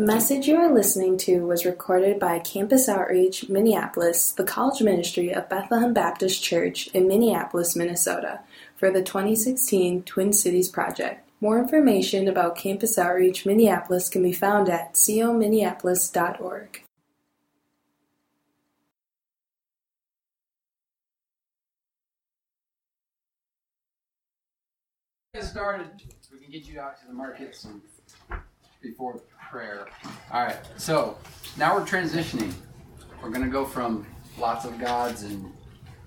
The message you are listening to was recorded by Campus Outreach Minneapolis, the college ministry of Bethlehem Baptist Church in Minneapolis, Minnesota, for the 2016 Twin Cities Project. More information about Campus Outreach Minneapolis can be found at cominneapolis.org. Started. We can get you out to the markets before prayer. All right. So now we're transitioning. We're gonna go from lots of gods and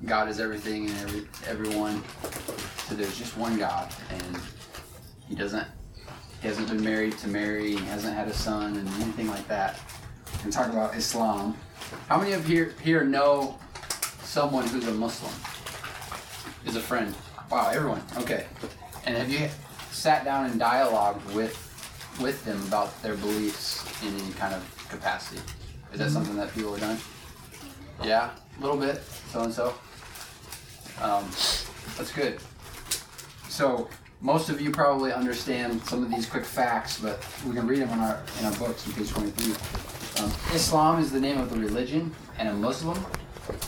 God is everything and every everyone to there's just one God and he doesn't he hasn't been married to Mary, he hasn't had a son and anything like that. And talk about Islam. How many of here here know someone who's a Muslim? Is a friend. Wow, everyone. Okay. And have you sat down and dialogued with with them about their beliefs in any kind of capacity? Is that something that people have done? Yeah, a little bit, so and so. Um, that's good. So most of you probably understand some of these quick facts, but we can read them in our in our books on page 23. Um, Islam is the name of the religion, and a Muslim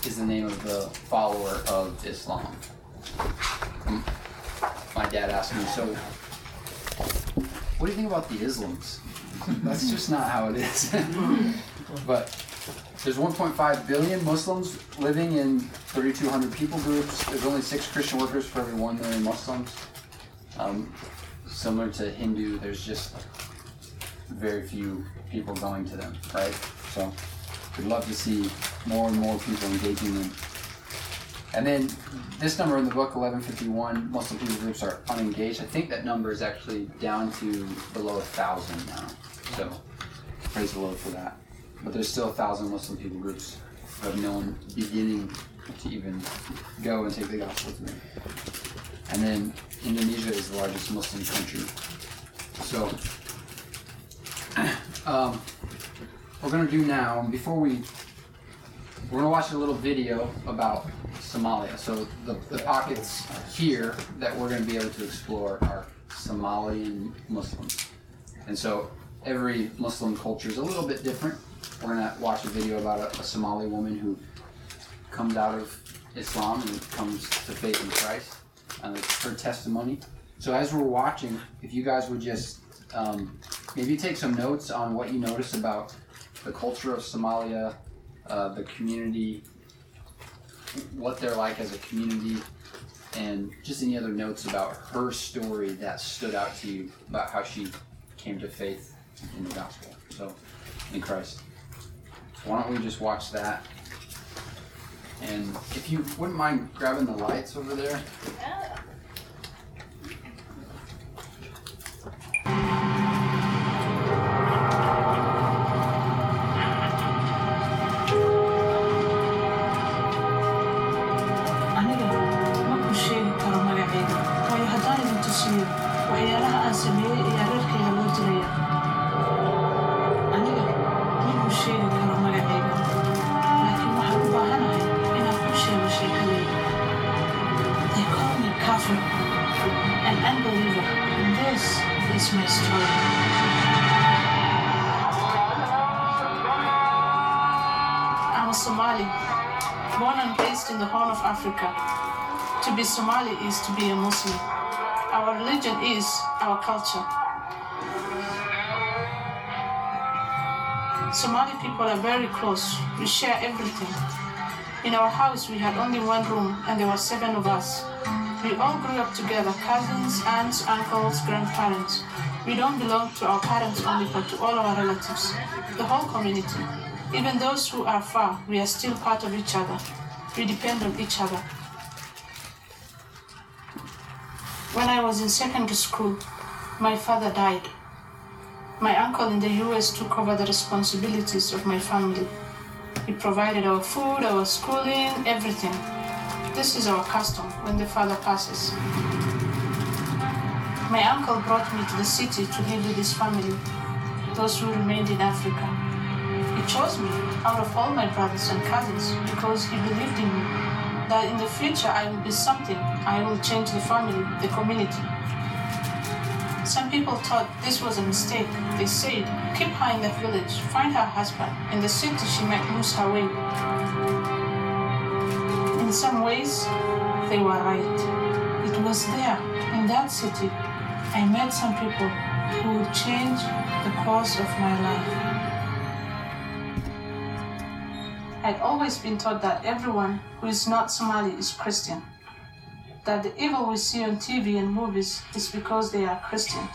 is the name of the follower of Islam. Um, my dad asked me, so what do you think about the Islams? That's just not how it is. but there's 1.5 billion Muslims living in 3,200 people groups. There's only six Christian workers for every one million Muslims. Um, similar to Hindu, there's just very few people going to them, right? So we'd love to see more and more people engaging them. And then this number in the book, 1151, Muslim people groups are unengaged. I think that number is actually down to below a thousand now. So praise the Lord for that. But there's still a thousand Muslim people groups who have no one beginning to even go and take the gospel to them. And then Indonesia is the largest Muslim country. So um, we're gonna do now, before we we're gonna watch a little video about Somalia. So the, the pockets here that we're gonna be able to explore are Somalian Muslims. And so every Muslim culture is a little bit different. We're gonna watch a video about a, a Somali woman who comes out of Islam and comes to faith in Christ, and her testimony. So as we're watching, if you guys would just um, maybe take some notes on what you notice about the culture of Somalia, uh, the community, what they're like as a community, and just any other notes about her story that stood out to you about how she came to faith in the gospel. So, in Christ. Why don't we just watch that? And if you wouldn't mind grabbing the lights over there. aniga Somali, born and raised in the Horn of Africa. To be Somali is to be a Muslim. Our religion is our culture. Somali people are very close. We share everything. In our house, we had only one room, and there were seven of us. We all grew up together cousins, aunts, uncles, grandparents. We don't belong to our parents only, but to all our relatives, the whole community. Even those who are far, we are still part of each other. We depend on each other. When I was in secondary school, my father died. My uncle in the US took over the responsibilities of my family. He provided our food, our schooling, everything. This is our custom when the father passes. My uncle brought me to the city to live with his family, those who remained in Africa. He chose me out of all my brothers and cousins because he believed in me that in the future I will be something. I will change the family, the community. Some people thought this was a mistake. They said, keep her in the village, find her husband. In the city, she might lose her way. In some ways, they were right. It was there, in that city, I met some people who would change the course of my life. I'd always been taught that everyone who is not Somali is Christian. That the evil we see on TV and movies is because they are Christians.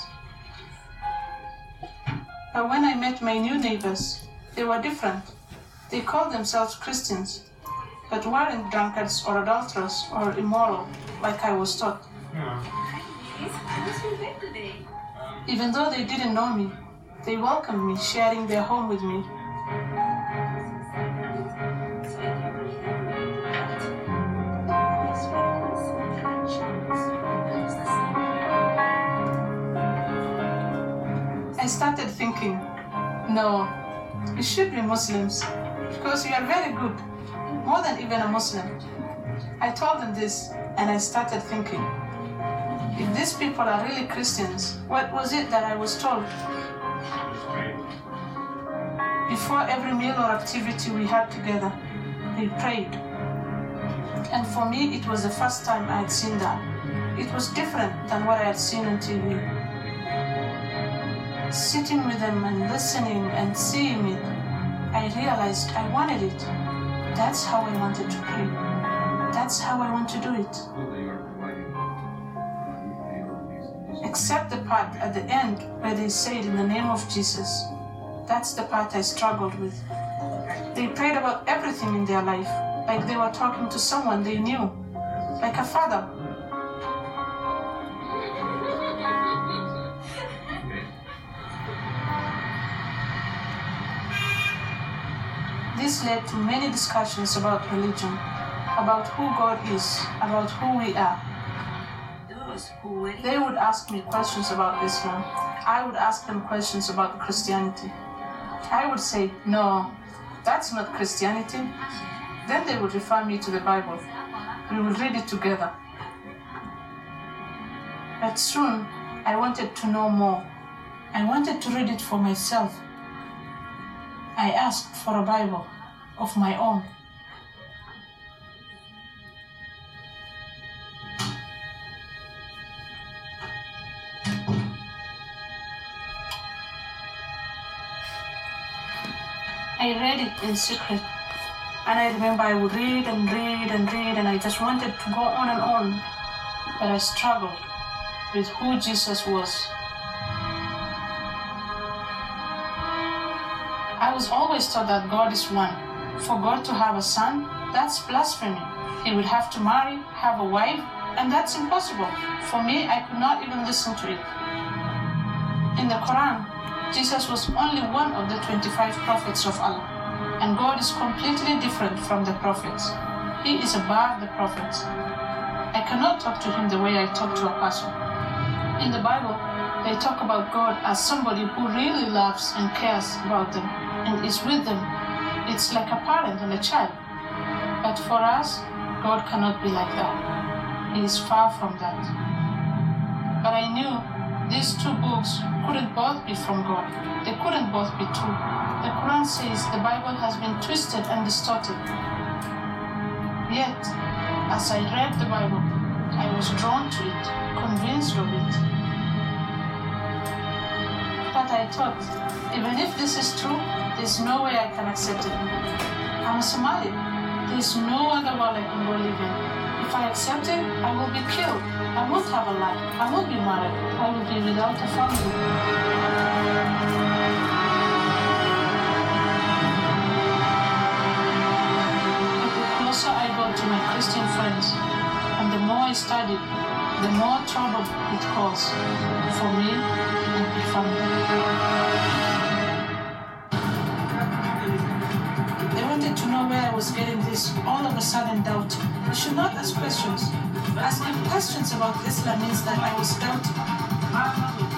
But when I met my new neighbors, they were different. They called themselves Christians, but weren't drunkards or adulterers or immoral like I was taught. Even though they didn't know me, they welcomed me, sharing their home with me. Started thinking, no, you should be Muslims because you are very good, more than even a Muslim. I told them this and I started thinking, if these people are really Christians, what was it that I was told? Before every meal or activity we had together, they prayed. And for me, it was the first time I had seen that. It was different than what I had seen on TV. Sitting with them and listening and seeing it, I realized I wanted it. That's how I wanted to pray. That's how I want to do it. Except the part at the end where they said in the name of Jesus. That's the part I struggled with. They prayed about everything in their life, like they were talking to someone they knew, like a father. Led to many discussions about religion, about who God is, about who we are. They would ask me questions about Islam. I would ask them questions about Christianity. I would say, no, that's not Christianity. Then they would refer me to the Bible. We would read it together. But soon, I wanted to know more. I wanted to read it for myself. I asked for a Bible of my own. I read it in secret. And I remember I would read and read and read, and I just wanted to go on and on. But I struggled with who Jesus was. I was always taught that God is one. For God to have a son, that's blasphemy. He would have to marry, have a wife, and that's impossible. For me, I could not even listen to it. In the Quran, Jesus was only one of the 25 prophets of Allah, and God is completely different from the prophets. He is above the prophets. I cannot talk to him the way I talk to a person. In the Bible, they talk about God as somebody who really loves and cares about them and is with them. It's like a parent and a child. But for us, God cannot be like that. He is far from that. But I knew these two books couldn't both be from God. They couldn't both be true. The Quran says the Bible has been twisted and distorted. Yet, as I read the Bible, I was drawn to it, convinced of it. Thought, even if this is true, there's no way I can accept it. I'm a Somali. There's no other world I can go live in. If I accept it, I will be killed. I won't have a life. I won't be married. I will be without a family. The closer I got to my Christian friends, and the more I studied, the more trouble it caused for me and my family. They wanted to know where I was getting this all of a sudden doubt. You should not ask questions. Asking questions about Islam means that I was doubting.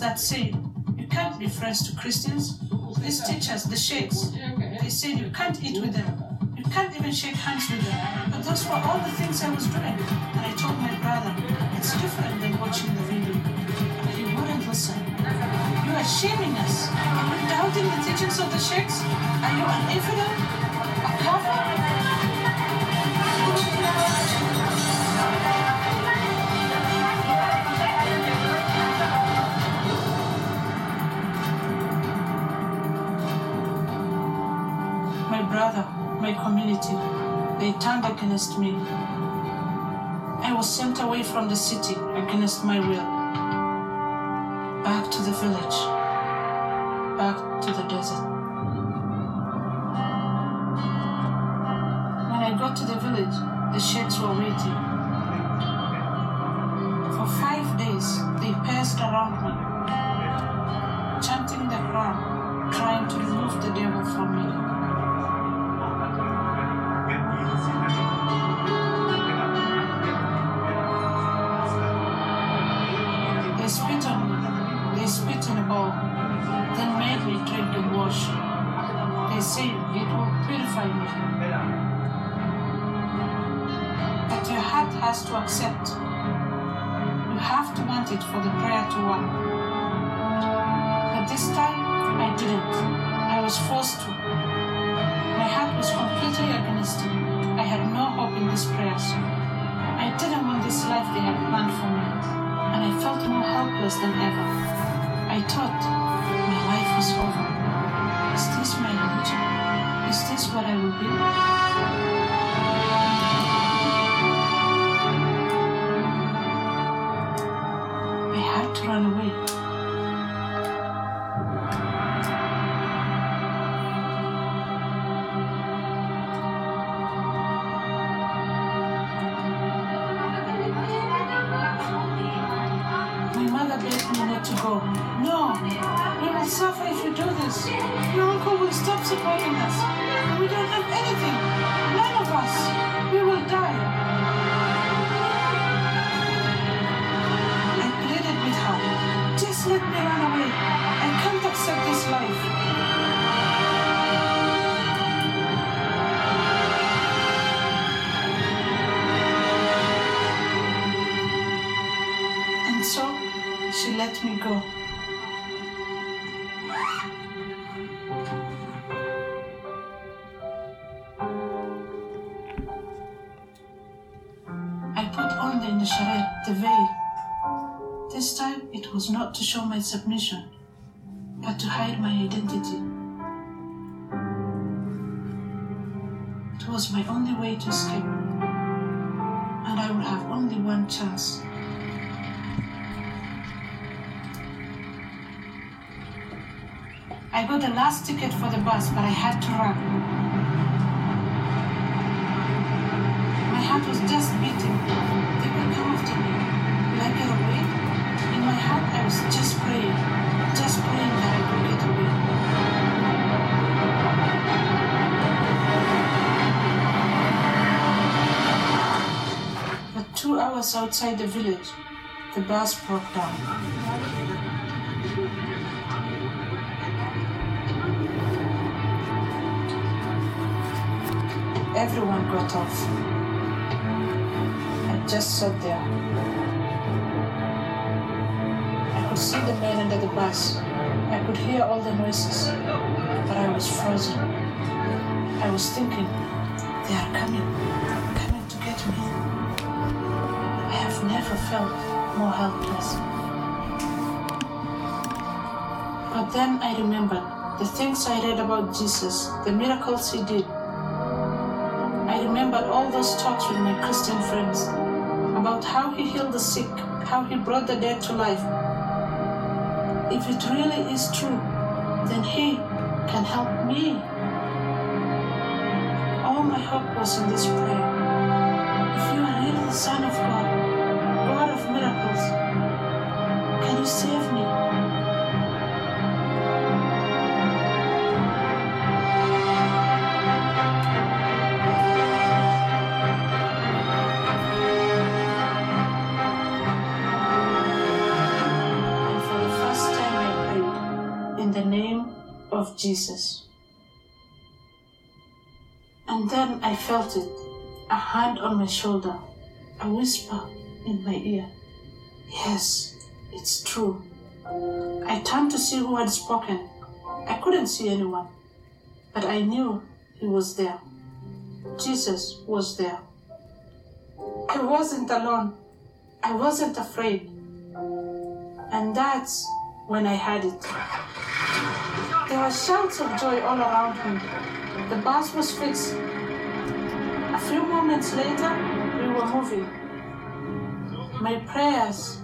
That say you can't be friends to Christians. These teachers, the sheikhs, they said you can't eat with them. You can't even shake hands with them. But those were all the things I was doing. And I told my brother, it's different than watching the video. But he wouldn't listen. You are shaming us. Are you doubting the teachings of the sheikhs? Are you an infidel? Community, they turned against me. I was sent away from the city against my will. Back to the village. Back to the desert. When I got to the village, the sheikhs were waiting. For five days, they passed around me, has to accept. You have to want it for the prayer to work. But this time, I didn't. I was forced to. My heart was completely against it. I had no hope in these prayers. I didn't want this life they had planned for me and I felt more helpless than ever. I thought my life was over. My submission, but to hide my identity. It was my only way to escape, and I would have only one chance. I got the last ticket for the bus, but I had to run. My heart was just beating. They was just praying, just praying that I could get away. But two hours outside the village, the bus broke down. Everyone got off. I just sat there. The men under the bus. I could hear all the noises, but I was frozen. I was thinking, they are coming, coming to get me. I have never felt more helpless. But then I remembered the things I read about Jesus, the miracles he did. I remembered all those talks with my Christian friends about how he healed the sick, how he brought the dead to life. If it really is true, then he can help me. All my hope was in this prayer. If you are really the Son of Jesus. And then I felt it a hand on my shoulder, a whisper in my ear. Yes, it's true. I turned to see who had spoken. I couldn't see anyone, but I knew he was there. Jesus was there. I wasn't alone. I wasn't afraid. And that's when I had it. There were shouts of joy all around me. The bus was fixed. A few moments later, we were moving. My prayers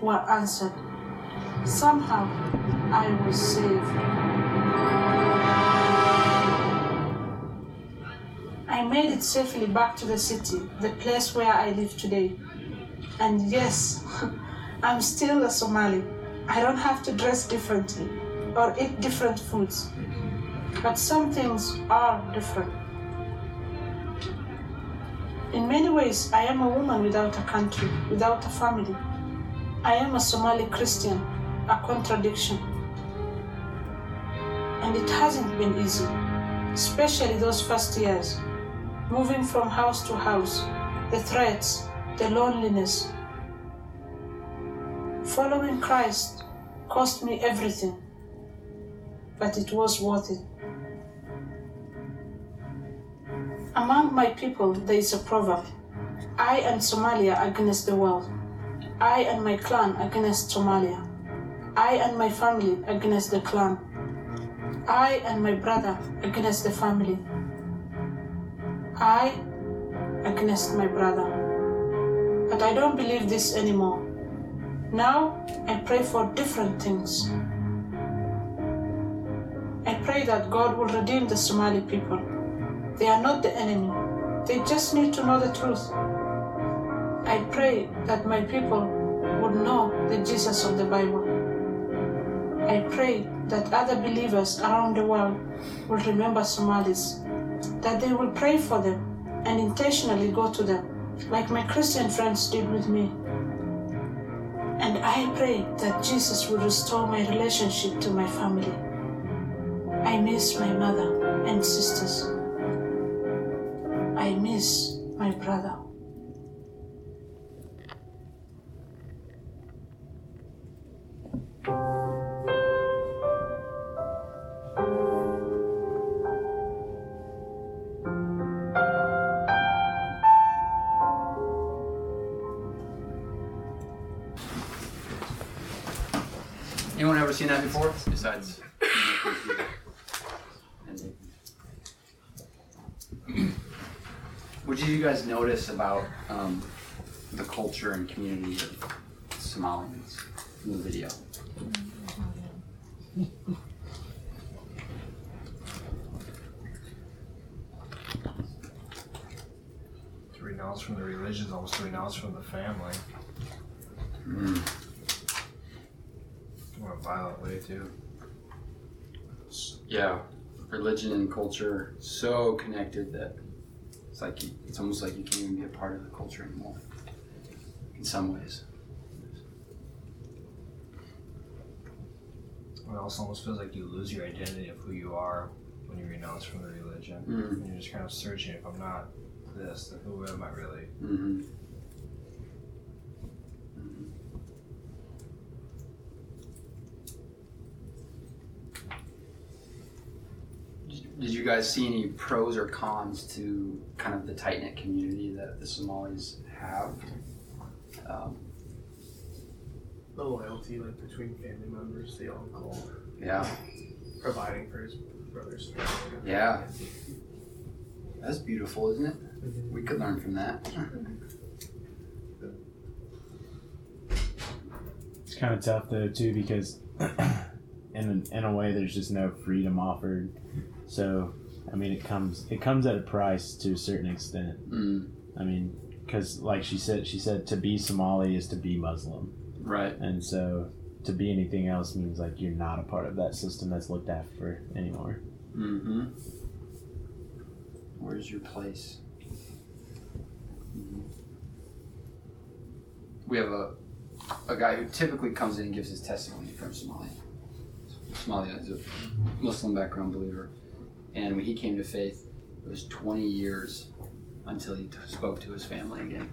were answered. Somehow, I was saved. I made it safely back to the city, the place where I live today. And yes, I'm still a Somali. I don't have to dress differently or eat different foods. But some things are different. In many ways, I am a woman without a country, without a family. I am a Somali Christian, a contradiction. And it hasn't been easy, especially those first years, moving from house to house, the threats, the loneliness. Following Christ cost me everything, but it was worth it. Among my people, there is a proverb I and Somalia against the world. I and my clan against Somalia. I and my family against the clan. I and my brother against the family. I against my brother. But I don't believe this anymore. Now I pray for different things. I pray that God will redeem the Somali people. They are not the enemy, they just need to know the truth. I pray that my people would know the Jesus of the Bible. I pray that other believers around the world will remember Somalis, that they will pray for them and intentionally go to them, like my Christian friends did with me. And I pray that Jesus will restore my relationship to my family. I miss my mother and sisters. I miss my brother. Anyone ever seen that before? Besides. What did you guys notice about um, the culture and community of Somalians in the video? To renounce from the religion is almost to renounce from the family. Mm. In a violent way, too. Yeah, religion and culture so connected that it's like you, it's almost like you can't even be a part of the culture anymore. In some ways. It also almost feels like you lose your identity of who you are when you renounce from the religion. Mm. And you're just kind of searching if I'm not this, then who am I really? Mm-hmm. Did you guys see any pros or cons to kind of the tight knit community that the Somalis have? Um, the loyalty like between family members, the uncle yeah, providing for his brothers. yeah. That's beautiful, isn't it? We could learn from that. It's kind of tough though too because in in a way there's just no freedom offered. So I mean it comes it comes at a price to a certain extent. Mm, I mean because like she said she said to be Somali is to be Muslim, right. and so to be anything else means like you're not a part of that system that's looked after anymore. Mm-hmm. Where's your place? Mhm. We have a a guy who typically comes in and gives his testimony from Somalia. Somalia is a Muslim background believer, and when he came to faith, it was 20 years until he t- spoke to his family again.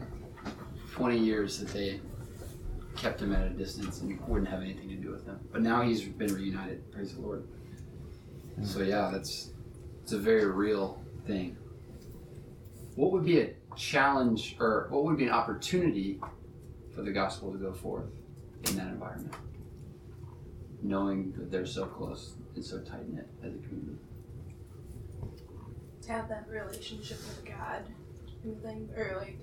20 years that they kept him at a distance and wouldn't have anything to do with him. But now he's been reunited. Praise the Lord. Hmm. So yeah, that's it's a very real thing. What would be a challenge, or what would be an opportunity for the gospel to go forth in that environment, knowing that they're so close and so tight knit as a community? Have that relationship with God and thing, or like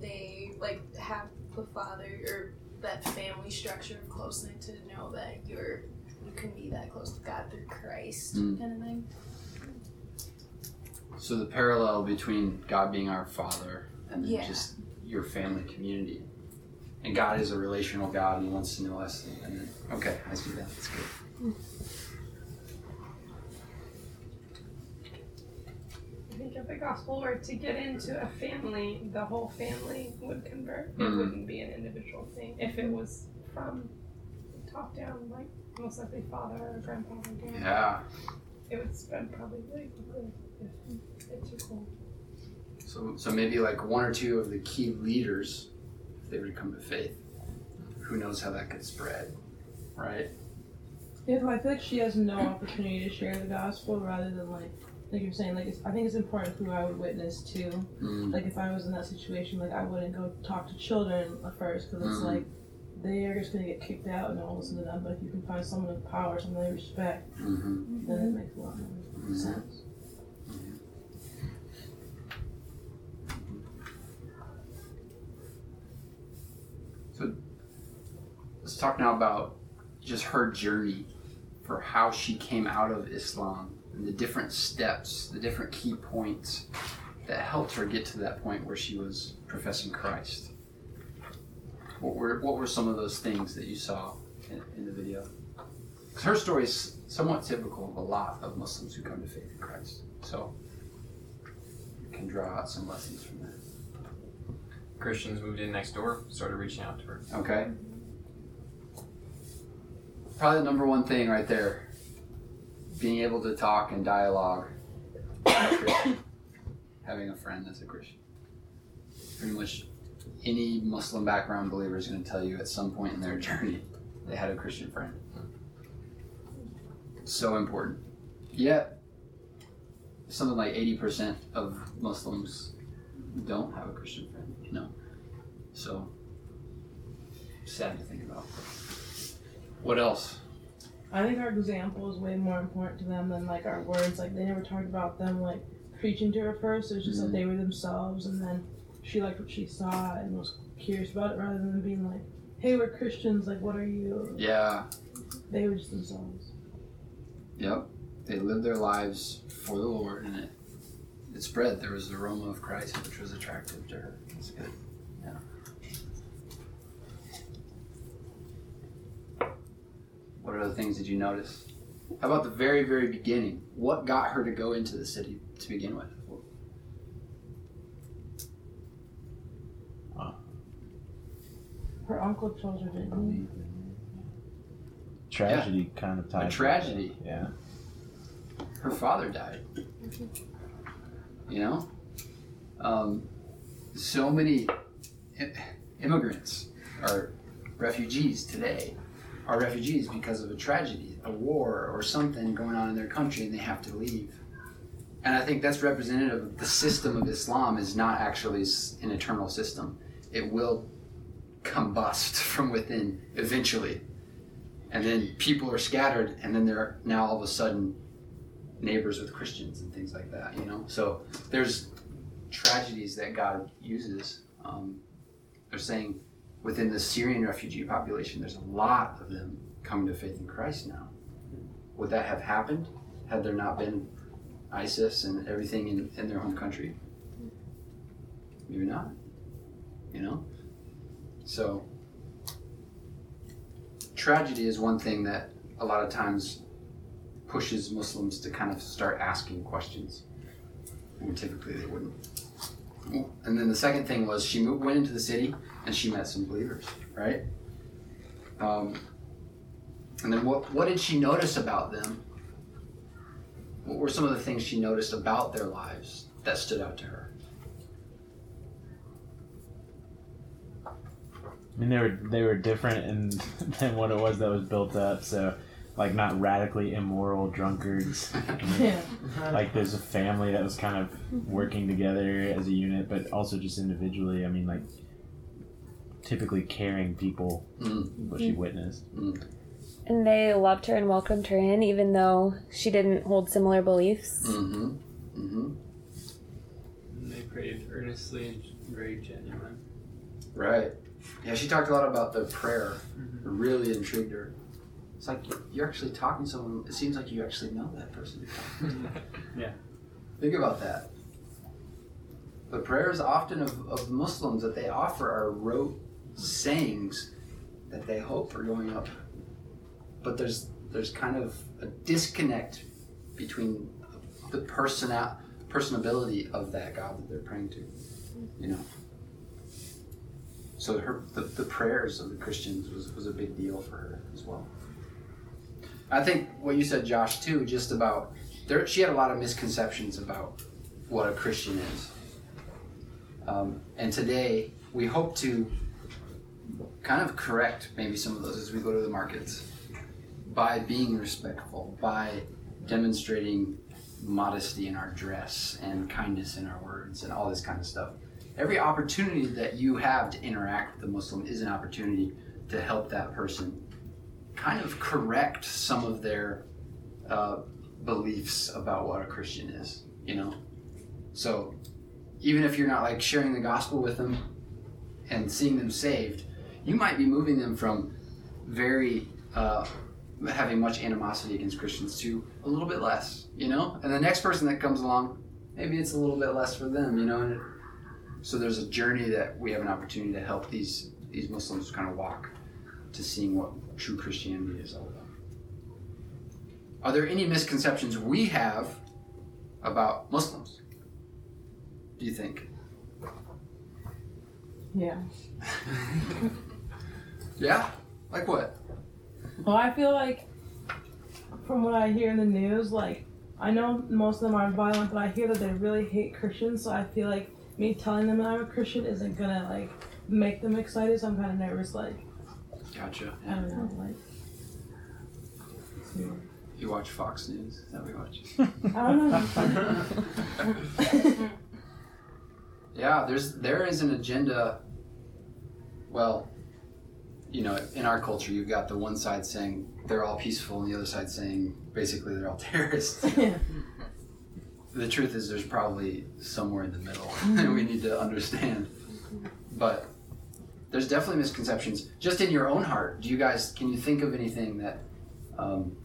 they like have the father or that family structure close enough to know that you're you can be that close to God through Christ Mm. kind of thing. So the parallel between God being our Father and Yeah. just your family community, and God is a relational God and He wants to know us. And then, okay, I see that. That's good. I think the gospel or to get into a family, the whole family would convert. It Mhm. wouldn't be an individual thing. If it was from top down, like most likely father or grandfather, grandma, Yeah. it would spread probably really quickly if it took hold. So, so maybe like one or two of the key leaders, if they would come to faith, who knows how that could spread, right? Yeah, but I feel like she has no opportunity to share the gospel rather than like, like you're saying, like it's, I think it's important who I would witness to. Mm. Like if I was in that situation, like I wouldn't go talk to children at first because it's Mhm. like they are just gonna get kicked out and no one listen to them. But if you can find someone of power, someone they respect, hmm then it makes a lot more sense. So let's talk now about just her journey for how she came out of Islam and the different steps, the different key points that helped her get to that point where she was professing Christ. What were what were some of those things that you saw in, in the video? 'Cause her story is somewhat typical of a lot of Muslims who come to faith in Christ. So you can draw out some lessons from that. Christians moved in next door, started reaching out to her. Okay. Probably the number one thing right there. Being able to talk and dialogue. Having a friend that's a Christian. Pretty much any Muslim background believer is going to tell you at some point in their journey they had a Christian friend. So important. Yet, something like 80% of Muslims don't have a Christian friend, you know? So, sad to think about. What else? I think our example is way more important to them than like our words. Like they never talked about them like preaching to her first. It was just Mhm. that they were themselves, and then she liked what she saw and was curious about it, rather than being like, "Hey, we're Christians. Like, what are you?" Yeah, They were just themselves. yep. They lived their lives for the Lord, and it it spread. There was the aroma of Christ, which was attractive to her. That's good. What other things did you notice? How about the very, very beginning? What got her to go into the city to begin with? Her uncle chose her, didn't Tragedy kind of tied. to it. tragedy. Yeah. her father died. You know, um, so many i- immigrants are refugees today. Are refugees because of a tragedy, a war, or something going on in their country, and they have to leave. And I think that's representative of the system of Islam is not actually an eternal system. It will combust from within eventually. And then people are scattered, and then they're now all of a sudden neighbors with Christians and things like that, you know? So there's tragedies that God uses. Um, they're saying within the Syrian refugee population, there's a lot of them coming to faith in Christ now. Would that have happened had there not been ISIS and everything in, in their home country? Maybe not, you know? So tragedy is one thing that a lot of times pushes Muslims to kind of start asking questions. Typically they wouldn't. And then the second thing was she moved, went into the city and she met some believers, right? Um, And then what what did she notice about them? What were some of the things she noticed about their lives that stood out to her? I mean, they were they were different in, than what it was that was built up. So, like, not radically immoral drunkards. Yeah. like, there's a family that was kind of working together as a unit, but also just individually. I mean, like, typically caring people. Mm. What she witnessed. And they loved her and welcomed her in, even though she didn't hold similar beliefs. Mm-hmm. Mm-hmm. And they prayed earnestly and very genuine. Right. Yeah, she talked a lot about the prayer. It really intrigued her. It's like you're actually talking to someone. It seems like you actually know that person. you're talking. Yeah. Think about that. The prayers often of, of Muslims that they offer are rote sayings that they hope are going up. But there's there's kind of a disconnect between the persona, personability of that God that they're praying to. You know. So her the, the prayers of the Christians was, was a big deal for her as well. I think what you said, Josh, too, just about there, she had a lot of misconceptions about what a Christian is. Um, and today, we hope to kind of correct maybe some of those as we go to the markets by being respectful, by demonstrating modesty in our dress and kindness in our words and all this kind of stuff. Every opportunity that you have to interact with a Muslim is an opportunity to help that person kind of correct some of their uh, beliefs about what a Christian is, you know? So even if you're not like sharing the gospel with them and seeing them saved, you might be moving them from very uh, having much animosity against Christians to a little bit less, you know? And the next person that comes along, maybe it's a little bit less for them, you know? And it, so there's a journey that we have an opportunity to help these these Muslims kind of walk to seeing what true Christianity is all about. Are there any misconceptions we have about Muslims? Do you think? Yeah. Yeah? Like what? Well, I feel like from what I hear in the news, like I know most of them aren't violent, but I hear that they really hate Christians. So I feel like me telling them that I'm a Christian isn't gonna like make them excited. So I'm kind of nervous. Like Gotcha. I don't know. Like You watch Fox News? Is that what you watch? I don't know. Yeah, there's there is an agenda. Well, you know, in our culture, you've got the one side saying they're all peaceful, and the other side saying basically they're all terrorists. the truth is, there's probably somewhere in the middle that we need to understand. But there's definitely misconceptions. Just in your own heart, do you guys can you think of anything that um,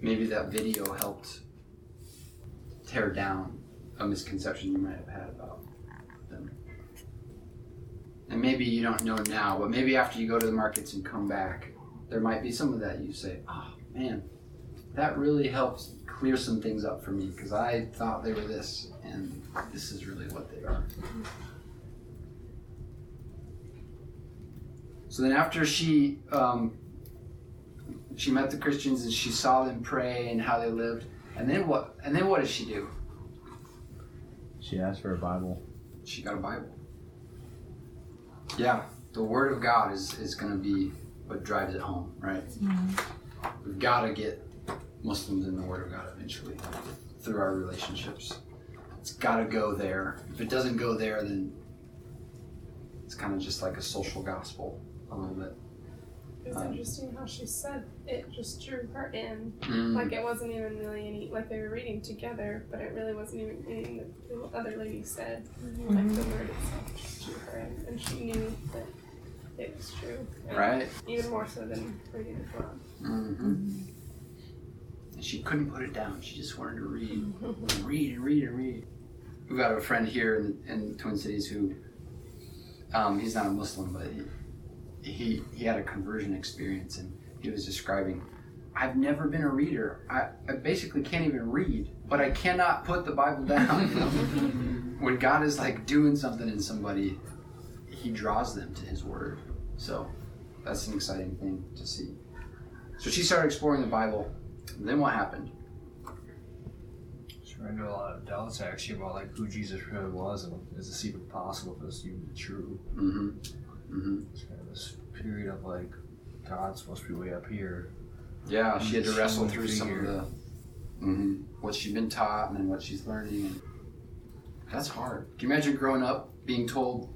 maybe that video helped tear down a misconception you might have had about? And maybe you don't know now, but maybe after you go to the markets and come back, there might be some of that you say, oh man, that really helps clear some things up for me because I thought they were this, and this is really what they are. So then, after she um, she met the Christians and she saw them pray and how they lived, and then what? And then what did she do? She asked for a Bible. She got a Bible. Yeah, the Word of God is is going to be what drives it home, right? We've got to get Muslims in the Word of God eventually through our relationships. It's got to go there. If it doesn't go there, then it's kind of just like a social gospel a little bit. It's Um, interesting how she said it just drew her in. Mm. Like it wasn't even really any like they were reading together, but it really wasn't even anything that the other lady said. Like the word itself just drew her in, and she knew that it was true. Right. Even more so than reading the Quran. hmm And she couldn't put it down. She just wanted to read, and read and read and read. We've got a friend here in, in the Twin Cities who, um, he's not a Muslim, but he, he he had a conversion experience, and he was describing. I've never been a reader. I, I basically can't even read, but I cannot put the Bible down. You know? when God is like doing something in somebody, He draws them to His Word. So that's an exciting thing to see. So she started exploring the Bible. And then what happened? She ran into a lot of doubts actually about like who Jesus really was and is this even possible for this to even be true. Mm-hmm. Mm-hmm. It's kind of this period of like God's supposed to be way up here. Yeah, she had to wrestle through some of the hmm what she'd been taught and then what she's learning. That's hard. Can you imagine growing up being told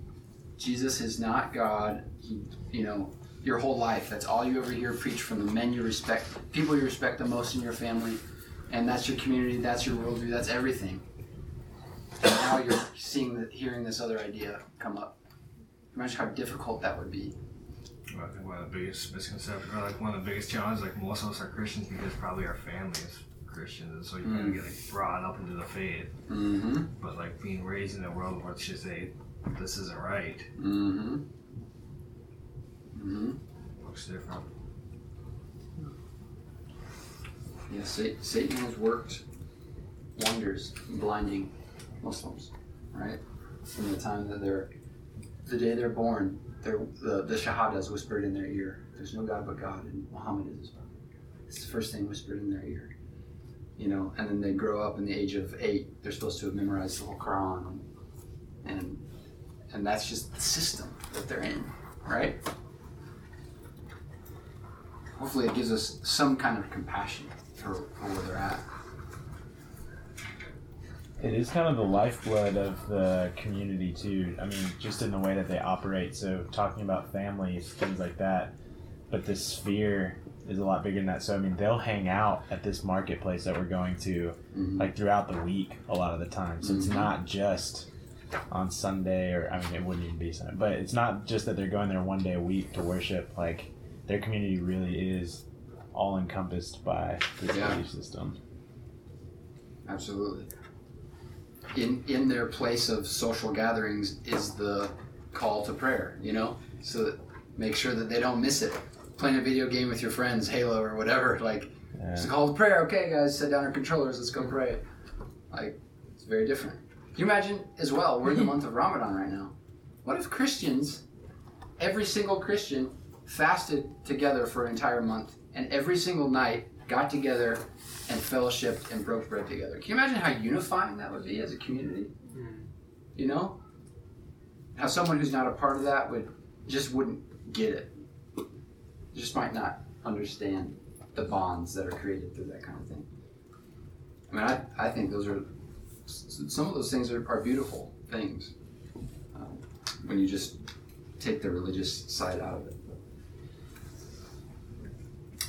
Jesus is not God? He, you know, your whole life. That's all you ever hear preached from the men you respect, people you respect the most in your family, and that's your community. That's your worldview. That's everything. And now you're seeing hearing this other idea come up. Imagine how difficult that would be. I think one of the biggest misconceptions, or like one of the biggest challenges, like most of us are Christians because probably our family is Christians, and so you kind Mm. of get like brought up into the faith. Mm-hmm. But like being raised in a world where just a this isn't right Mm-hmm. Mm-hmm. looks different. Yeah, Satan has worked wonders blinding Muslims, right? From the time that they're, the day they're born, the, the Shahada is whispered in their ear. There's no God but God, and Muhammad is his prophet. It's the first thing whispered in their ear. You know, and then they grow up in the age of eight. They're supposed to have memorized the whole Quran, and and that's just the system that they're in, right? Hopefully, it gives us some kind of compassion for, for where they're at. It is kind of the lifeblood of the community too. I mean, just in the way that they operate. So talking about families, things like that. But this sphere is a lot bigger than that. So I mean, they'll hang out at this marketplace that we're going to, Mhm. like throughout the week a lot of the time. So it's Mhm. not just on Sunday or I mean, it wouldn't even be Sunday. But it's not just that they're going there one day a week to worship. Like their community really is all encompassed by this Yeah. belief system. Absolutely. In in their place of social gatherings is the call to prayer, you know? So that make sure that they don't miss it. Playing a video game with your friends, Halo or whatever, like it's a call to prayer. Okay, guys, set down our controllers. Let's go pray. Like it's very different. Can you imagine as well? We're in the month of Ramadan right now. What if Christians, every single Christian, fasted together for an entire month, and every single night got together and fellowshipped and broke bread together? Can you imagine how unifying that would be as a community? You know, how someone who's not a part of that would just wouldn't get it. Just might not understand the bonds that are created through that kind of thing. I mean, I, I think those are some of those things are, are beautiful things um, when you just take the religious side out of it.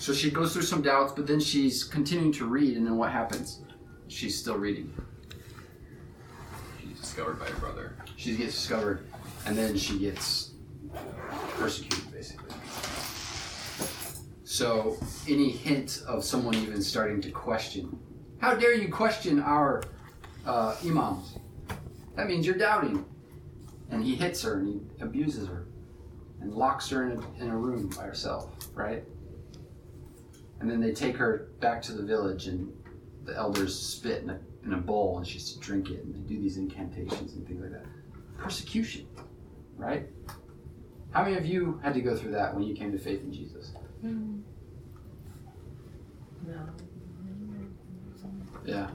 So she goes through some doubts, but then she's continuing to read, and then what happens? She's still reading. She's discovered by her brother. She gets discovered, and then she gets persecuted, basically. So, any hint of someone even starting to question, how dare you question our uh, imams? That means you're doubting. And he hits her and he abuses her and locks her in a, in a room by herself, right? And then they take her back to the village and the elders spit in a, in a bowl and she's to drink it and they do these incantations and things like that. Persecution, right? How many of you had to go through that when you came to faith in Jesus? Hmm. No. Yeah.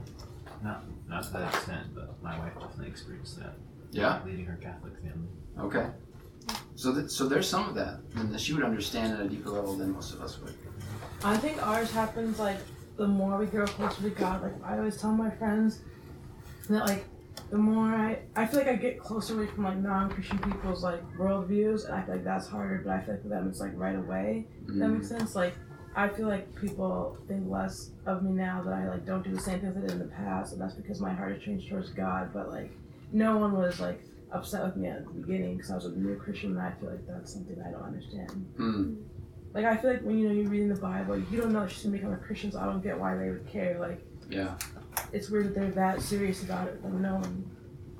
Not not to that extent, but my wife definitely experienced that. Yeah? Leading her Catholic family. Okay. So, th- so there's some of that, and that she would understand at a deeper level than most of us would. I think ours happens like the more we grow closer to God. Like I always tell my friends that like the more I I feel like I get closer away from like non-Christian people's like worldviews, and I feel like that's harder. But I feel like for them it's like right away. That Mm. makes sense. Like I feel like people think less of me now that I like don't do the same things I did in the past, and that's because my heart has changed towards God. But like no one was like upset with me at the beginning because I was a new Christian, and I feel like that's something I don't understand. Mm. Like I feel like when you know you're reading the Bible, you don't know that she's gonna become a Christian, so I don't get why they would care. Like Yeah. it's weird that they're that serious about it. Like no one,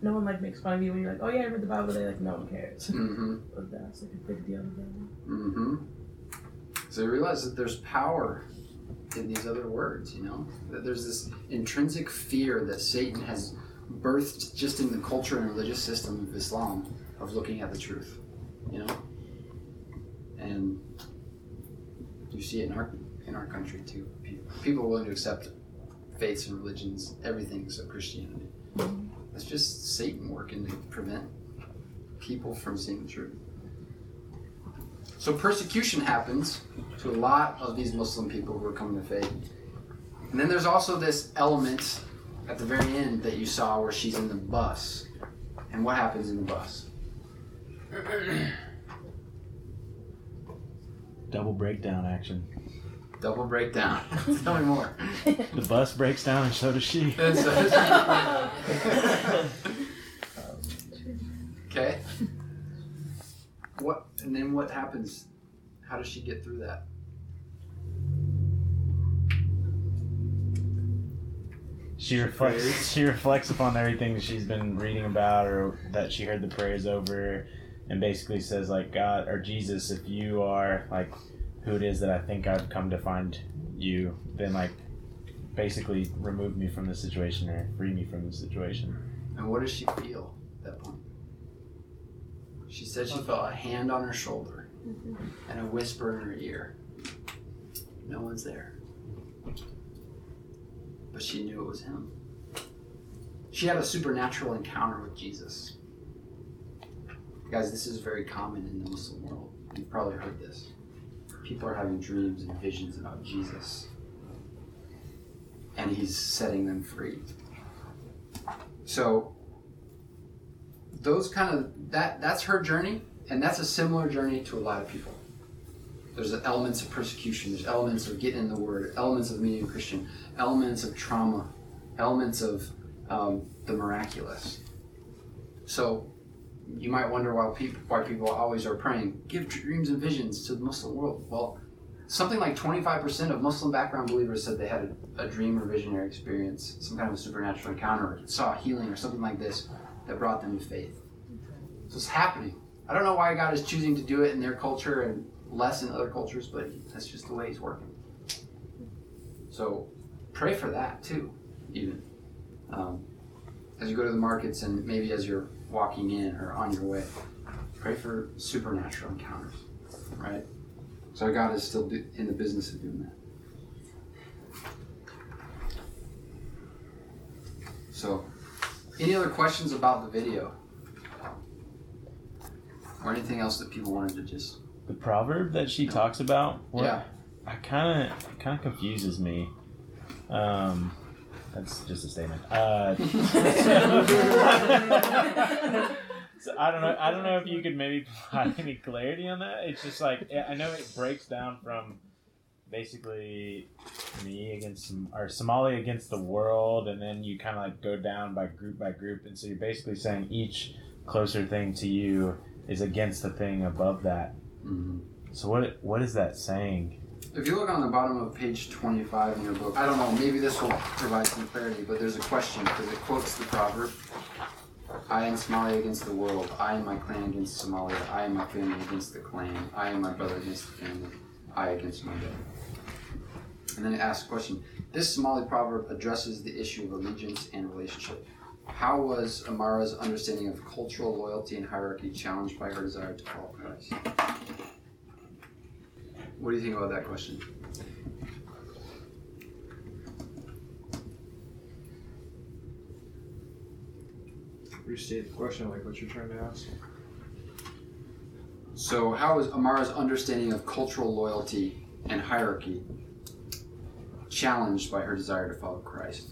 no one like makes fun of you when you're like, oh yeah, I read the Bible today. Like no one cares. Mm-hmm. but that's like a big deal to them. Mm-hmm. So you realize that there's power in these other words, you know? That there's this intrinsic fear that Satan has birthed just in the culture and religious system of Islam of looking at the truth, you know? And you see it in our in our country too. Pe- People are willing to accept faiths and religions, everything except Christianity. Mm-hmm. It's just Satan working to prevent people from seeing the truth. So persecution happens to a lot of these Muslim people who are coming to faith. And then there's also this element at the very end that you saw where she's in the bus. And what happens in the bus? Double breakdown action. Double breakdown. Tell me more. The bus breaks down and so does she. Okay. What and then what happens? How does she get through that? She reflects. She reflects upon everything she's been reading about, or that she heard the prayers over, and basically says like God or Jesus, if you are like who it is that I think I've come to find you, then like basically remove me from the situation or free me from the situation. And what does she feel at that point? She said she felt a hand on her shoulder mm-hmm. and a whisper in her ear. No one's there. But she knew it was him. She had a supernatural encounter with Jesus. Guys, this is very common in the Muslim world. You've probably heard this. People are having dreams and visions about Jesus. And he's setting them free. So those kind of that that's her journey and that's a similar journey to a lot of people there's elements of persecution there's elements of getting in the word elements of being a christian elements of trauma elements of um, the miraculous so you might wonder why people why people always are praying give dreams and visions to the muslim world well something like 25% of muslim background believers said they had a, a dream or visionary experience some kind of a supernatural encounter or saw healing or something like this that brought them to faith so it's happening. I don't know why God is choosing to do it in their culture and less in other cultures, but that's just the way He's working. So pray for that too, even um, as you go to the markets and maybe as you're walking in or on your way. Pray for supernatural encounters, right? So God is still do- in the business of doing that. So, any other questions about the video? Or anything else that people wanted to just. The proverb that she talks about, what, Yeah. I kind of kind of confuses me. Um, that's just a statement. Uh, so I don't know. I don't know if you could maybe provide any clarity on that. It's just like I know it breaks down from basically me against Som- or Somali against the world, and then you kind of like go down by group by group, and so you're basically saying each closer thing to you is against the thing above that. Mhm. So what what is that saying? If you look on the bottom of page 25 in your book, I don't know, maybe this will provide some clarity, but there's a question because it quotes the proverb I am Somalia against the world, I am my clan against Somalia, I am my family against the clan, I am my brother against the family, I against my brother. And then it asks a question This Somali proverb addresses the issue of allegiance and relationship. How was Amara's understanding of cultural loyalty and hierarchy challenged by her desire to follow Christ? What do you think about that question? Restate the question, like what you're trying to ask. So, how is Amara's understanding of cultural loyalty and hierarchy challenged by her desire to follow Christ?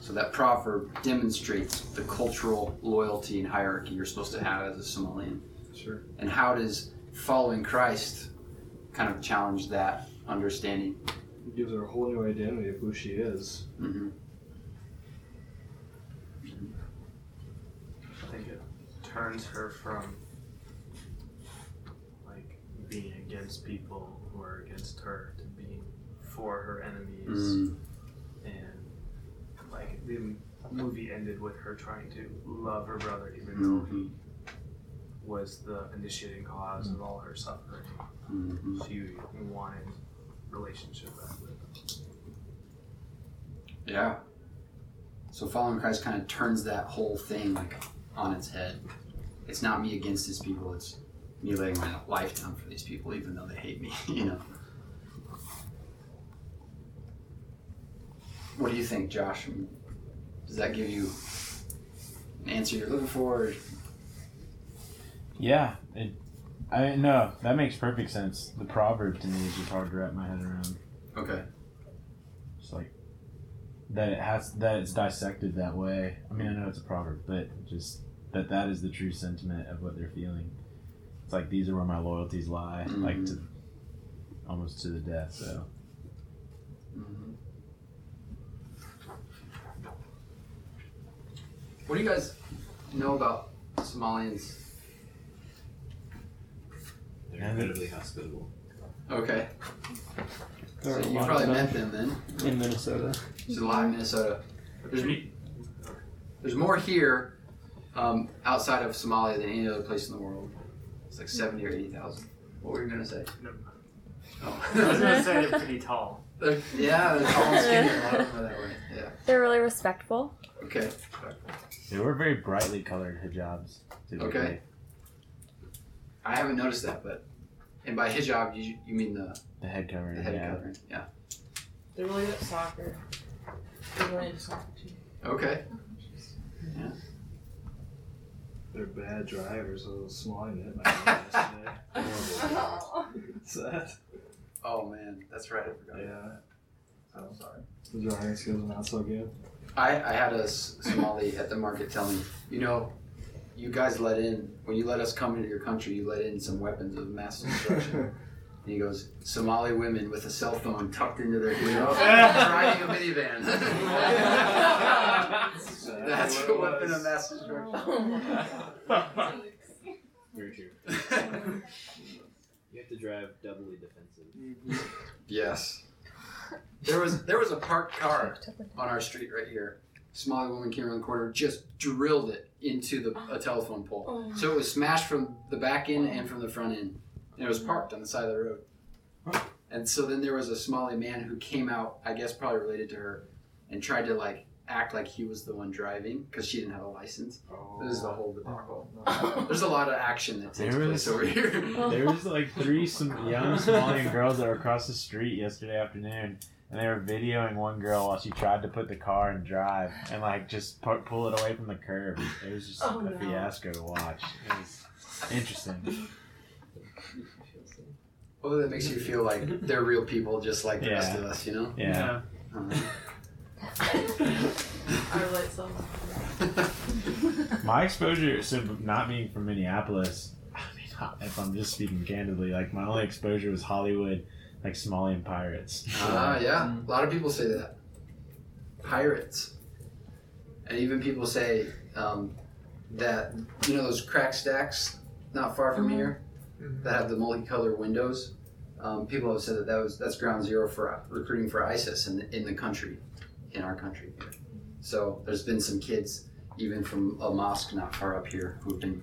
So, that proverb demonstrates the cultural loyalty and hierarchy you're supposed to have as a Somalian. Sure. And how does following Christ kind of challenge that understanding? It gives her a whole new identity of who she is. Mm-hmm. I think it turns her from like being against people who are against her to being for her enemies. Mm. And like the movie ended with her trying to love her brother even though he was the initiating cause of all her suffering. Mhm. She wanted relationship back with. Yeah. So following Christ kind of turns that whole thing like on its head. It's not me against his people. It's me laying my life down for these people, even though they hate me. You know. What do you think, Josh? Does that give you an answer you're looking for? Yeah, it. I no, that makes perfect sense. The proverb to me is just hard to wrap my head around. Okay. It's like that it has that it's dissected that way. I mean, I know it's a proverb, but just that that is the true sentiment of what they're feeling. It's like these are where my loyalties lie, mm-hmm. like to almost to the death. So mm-hmm. What do you guys know about Somalians? They're incredibly hospitable. Okay. There So are a you lot probably of met them them then. in Minnesota. There's a lot in Minnesota. There's, there's more here um, outside of Somalia than any other place in the world. It's like 70 or 80,000. What were you going to say? No. Oh. I was gonna say they're pretty tall. They're- yeah, they're tall and skinny. A lot of them are that way. Yeah. They're really respectful. Okay. they were very brightly colored hijabs. typically. Okay. I haven't noticed that, but and by hijab you you mean the The head covering. the head yeah. covering? Yeah. They're really good at soccer. They're really into soccer too. Okay. Yeah. They're bad drivers. I was smiling at my yesterday. What's that? Oh man, that's right. I forgot. Yeah. I'm sorry. The driving skills are not so good. I, I had a Somali at the market tell me, you know, you guys let in, when you let us come into your country, you let in some weapons of mass destruction. and he goes, Somali women with a cell phone tucked into their ear, driving a minivan. That's a weapon of mass destruction. Very true. You have to drive doubly defensive. Yes. There was there was a parked car on our street right here. Somali woman came around the corner, just drilled it into the a oh. telephone pole. Oh so it was smashed from the back end and from the front end. And it was parked on the side of the road. And so then there was a Somali man who came out, I guess probably related to her, and tried to like act like he was the one driving because she didn't have a license. This is the whole debacle. Oh, There's a lot of action that takes There place was- over here. there was like three some young Somalian girls that were across the street yesterday afternoon, and they were videoing one girl while she tried to put the car in drive and like just pu- pull it away from the curb. It was just Oh, a no. fiasco to watch. It was interesting. Well, that makes you feel like they're real people just like the rest of us, you know? Yeah. Uh-huh. I relate so. My exposure, so not being from Minneapolis, I mean, if I'm just speaking candidly, like my only exposure was Hollywood, like Somalian pirates. Ah, yeah. A lot of people say that. Pirates. And even people say um, that, you know, those crack stacks not far from here that have the multicolored windows. Um, people have said that, that was that's ground zero for recruiting for ISIS in, in the country, in our country. So there's been some kids, even from a mosque not far up here, who've been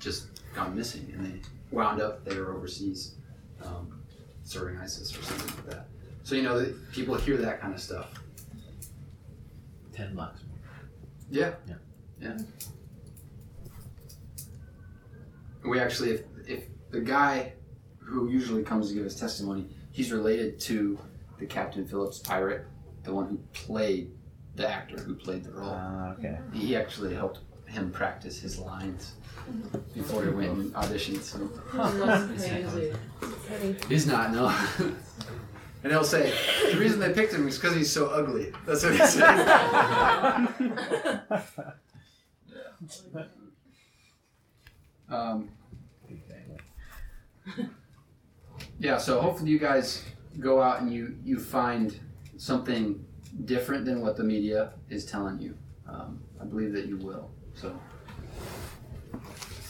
just gone missing, and they wound up they were overseas, um, serving ISIS or something like that. So you know, people hear that kind of stuff. Ten bucks. Yeah. Yeah. Yeah. We actually, if, if the guy who usually comes to give his testimony, he's related to the Captain Phillips pirate, the one who played the actor who played the role. Ah, okay. He actually helped him practice his lines before he went and auditioned. So. That's crazy. He's not, no. and he'll say, the reason they picked him is because he's so ugly. That's what he said. um, yeah, so hopefully you guys go out and you, you find something different than what the media is telling you. Um, I believe that you will. So I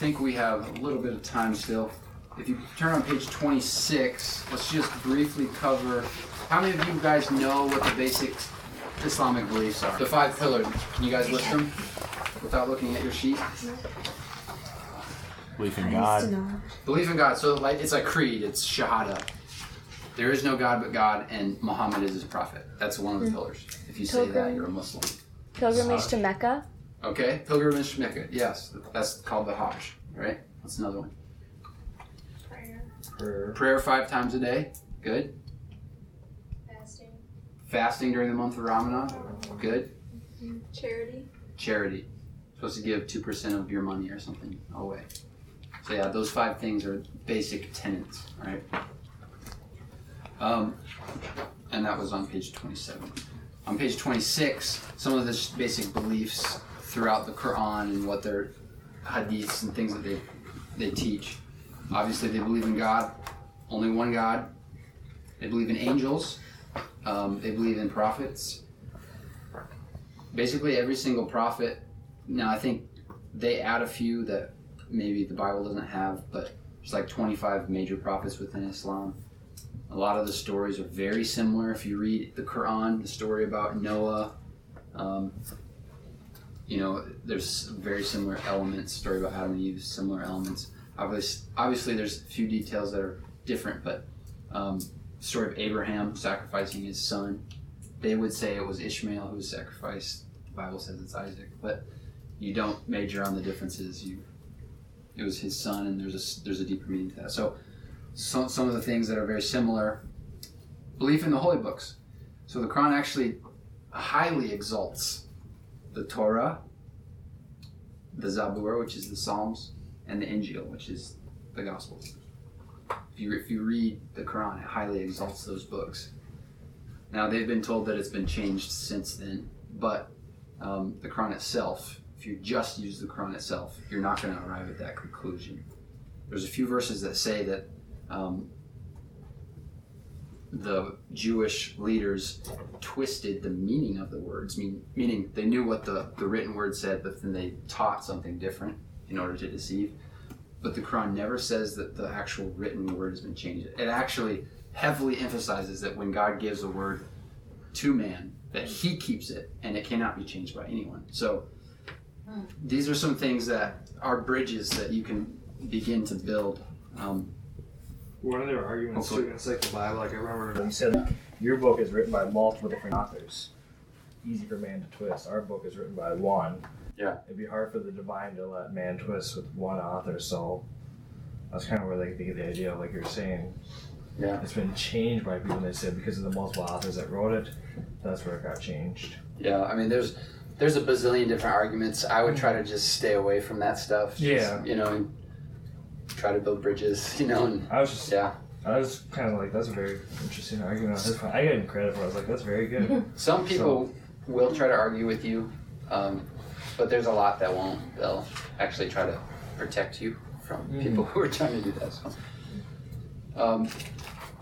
think we have a little bit of time still. If you turn on page 26, let's just briefly cover how many of you guys know what the basic Islamic beliefs are? The five pillars. Can you guys list them without looking at your sheet? Belief in God. Belief in God. So like it's a creed. It's shahada. There is no God but God, and Muhammad is his prophet. That's one of the Mm. pillars. If you say that, you're a Muslim. Pilgrimage to Mecca. Okay, pilgrimage to Mecca. Yes, that's called the Hajj, right? That's another one. Prayer. Prayer Prayer five times a day. Good. Fasting. Fasting during the month of Ramadan. Good. Charity. Charity. Supposed to give 2% of your money or something away. So, yeah, those five things are basic tenets, right? Um, and that was on page 27. On page 26, some of the basic beliefs throughout the Quran and what their hadiths and things that they, they teach. Obviously, they believe in God, only one God. They believe in angels. Um, they believe in prophets. Basically, every single prophet. Now, I think they add a few that maybe the Bible doesn't have, but there's like 25 major prophets within Islam. A lot of the stories are very similar. If you read the Quran, the story about Noah, um, you know, there's very similar elements. Story about Adam and Eve, similar elements. Obviously, obviously, there's a few details that are different, but um, story of Abraham sacrificing his son. They would say it was Ishmael who was sacrificed. The Bible says it's Isaac, but you don't major on the differences. You, it was his son, and there's a there's a deeper meaning to that. So, some some of the things that are very similar. Belief in the holy books. So the Quran actually highly exalts the Torah, the Zabur, which is the Psalms, and the Injil, which is the Gospels. If you, if you read the Quran, it highly exalts those books. Now, they've been told that it's been changed since then, but um, the Quran itself, if you just use the Quran itself, you're not going to arrive at that conclusion. There's a few verses that say that um, the Jewish leaders twisted the meaning of the words, mean, meaning they knew what the, the written word said, but then they taught something different in order to deceive. But the Quran never says that the actual written word has been changed. It actually heavily emphasizes that when God gives a word to man, that he keeps it and it cannot be changed by anyone. So these are some things that are bridges that you can begin to build. Um, One of their arguments oh, too against like the Bible, like I remember you said your book is written by multiple different authors. Easy for man to twist. Our book is written by one. Yeah. It'd be hard for the divine to let man twist with one author, so that's kind of where they, they get the idea of like you're saying. Yeah. It's been changed by people they said because of the multiple authors that wrote it, that's where it got changed. Yeah, I mean, there's there's a bazillion different arguments. I would mm. try to just stay away from that stuff. just, Yeah. you know, and try to build bridges. You know, and I was just yeah. I was kind of like that's a very interesting argument. That's fine. I gave him credit for. I was like that's very good. Some people will try to argue with you, um, but there's a lot that won't. They'll actually try to protect you from Mhm. people who are trying to do that. So, um,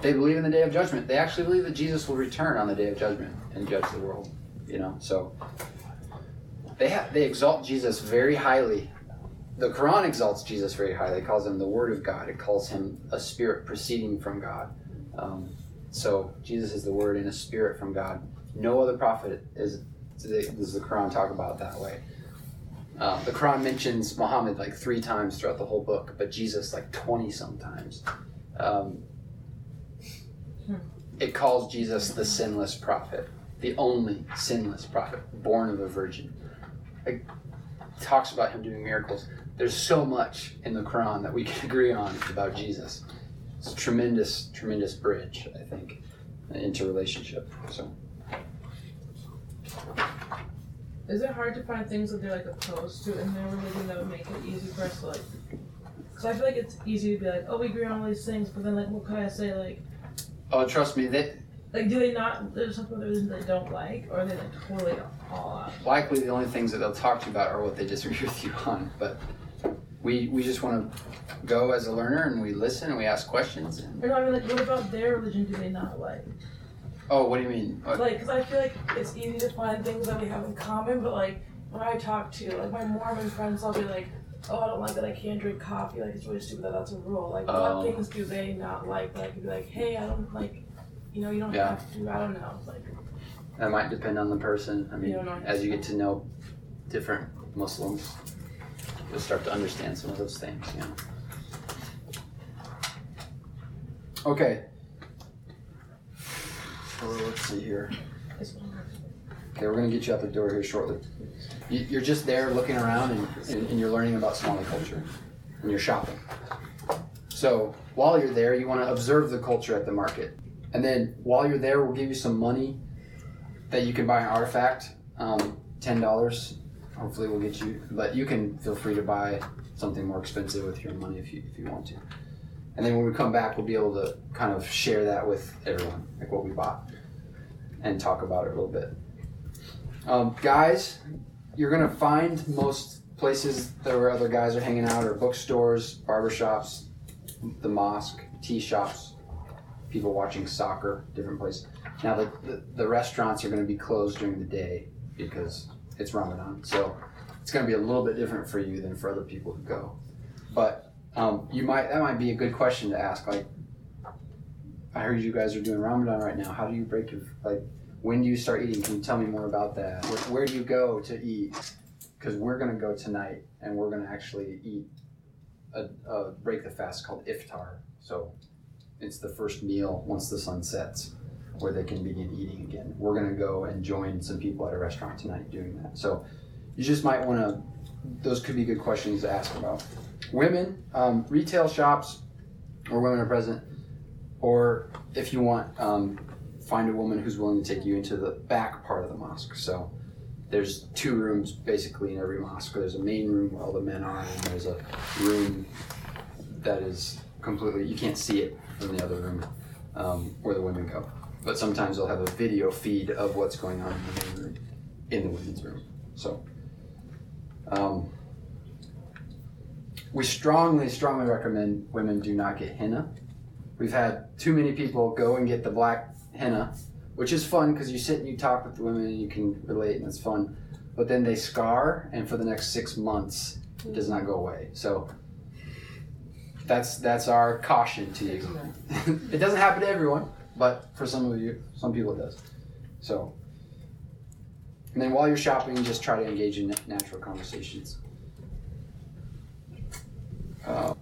they believe in the day of judgment. They actually believe that Jesus will return on the day of judgment and judge the world. You know, so they ha- they exalt Jesus very highly. The Quran exalts Jesus very highly. It calls him the Word of God. It calls him a spirit proceeding from God. Um, so Jesus is the Word and a spirit from God. No other prophet is does the Quran talk about it that way. Uh, the Quran mentions Muhammad like three times throughout the whole book, but Jesus like twenty sometimes. Um, it calls Jesus the sinless prophet, the only sinless prophet, born of a virgin. It talks about him doing miracles. There's so much in the Quran that we can agree on about Jesus. It's a tremendous, tremendous bridge, I think, into relationship. So. Is it hard to find things that they're like opposed to in their religion that would make it easy for us to like? Because I feel like it's easy to be like, oh, we agree on all these things, but then like, what could I say? Like, Oh, trust me, that like, do they not? There's something their they don't like, or are they like totally all out? likely the only things that they'll talk to you about are what they disagree with you on. But we we just want to go as a learner and we listen and we ask questions. And, Or no, I mean, like, what about their religion do they not like? oh, what do you mean? Uh, Like, because I feel like it's easy to find things that we have in common, but like when I talk to like my Mormon friends, I'll be like, oh, I don't like that I can't drink coffee. Like it's really stupid that that's a rule. Like Oh. what things do they not like? Like, be like, hey, I don't like, you know, you don't Yeah. have to. Do." I don't know. Like That might depend on the person. I mean, You as you get to know different Muslims, you'll start to understand some of those things. Know. Okay. So let's see here. Okay, we're gonna get you out the door here shortly. You- You're just there looking around and, and, you're learning about Somali culture, and you're shopping. So while you're there, you want to observe the culture at the market, and then while you're there, we'll give you some money that you can buy an artifact. Um, Ten dollars, hopefully, we'll get you. But you can feel free to buy something more expensive with your money if you if you want to. And then when we come back, we'll be able to kind of share that with everyone, like what we bought, and talk about it a little bit. Um, guys, you're gonna find most places that where other guys are hanging out are bookstores, barbershops, the mosque, tea shops, people watching soccer, different places. Now the, the, the restaurants are going to be closed during the day because it's Ramadan, so it's going to be a little bit different for you than for other people who go. But um, you might that might be a good question to ask. Like, I heard you guys are doing Ramadan right now. How do you break your like? When do you start eating? Can you tell me more about that? Where, where do you go to eat? Because we're going to go tonight and we're going to actually eat a, a break the fast called iftar. So it's the first meal once the sun sets where they can begin eating again. We're going to go and join some people at a restaurant tonight doing that. So you just might want to, those could be good questions to ask about. Women, um, retail shops where women are present, or if you want, um, find a woman who's willing to take you into the back part of the mosque. So there's two rooms basically in every mosque. There's a main room where all the men are, and there's a room that is completely you can't see it from the other room um, where the women go. But sometimes they'll have a video feed of what's going on in the main room, in the women's room. So um, we strongly, strongly recommend women do not get henna. We've had too many people go and get the black henna, which is fun because you sit and you talk with the women and you can relate and it's fun. But then they scar, and for the next six months, it does not go away. So that's that's our caution to you. it doesn't happen to everyone, but for some of you, some people it does. So, and then while you're shopping, just try to engage in natural conversations. Uh,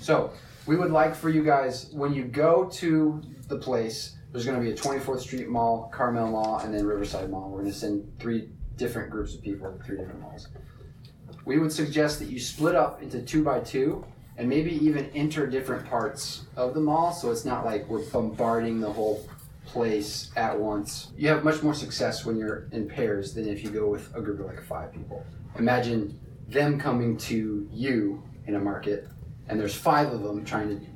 so, we would like for you guys when you go to the place. There's going to be a 24th Street Mall, Karmel Mall, and then Riverside Mall. We're going to send three different groups of people to three different malls. We would suggest that you split up into two by two and maybe even enter different parts of the mall so it's not like we're bombarding the whole place at once. You have much more success when you're in pairs than if you go with a group of like five people. Imagine them coming to you in a market and there's five of them trying to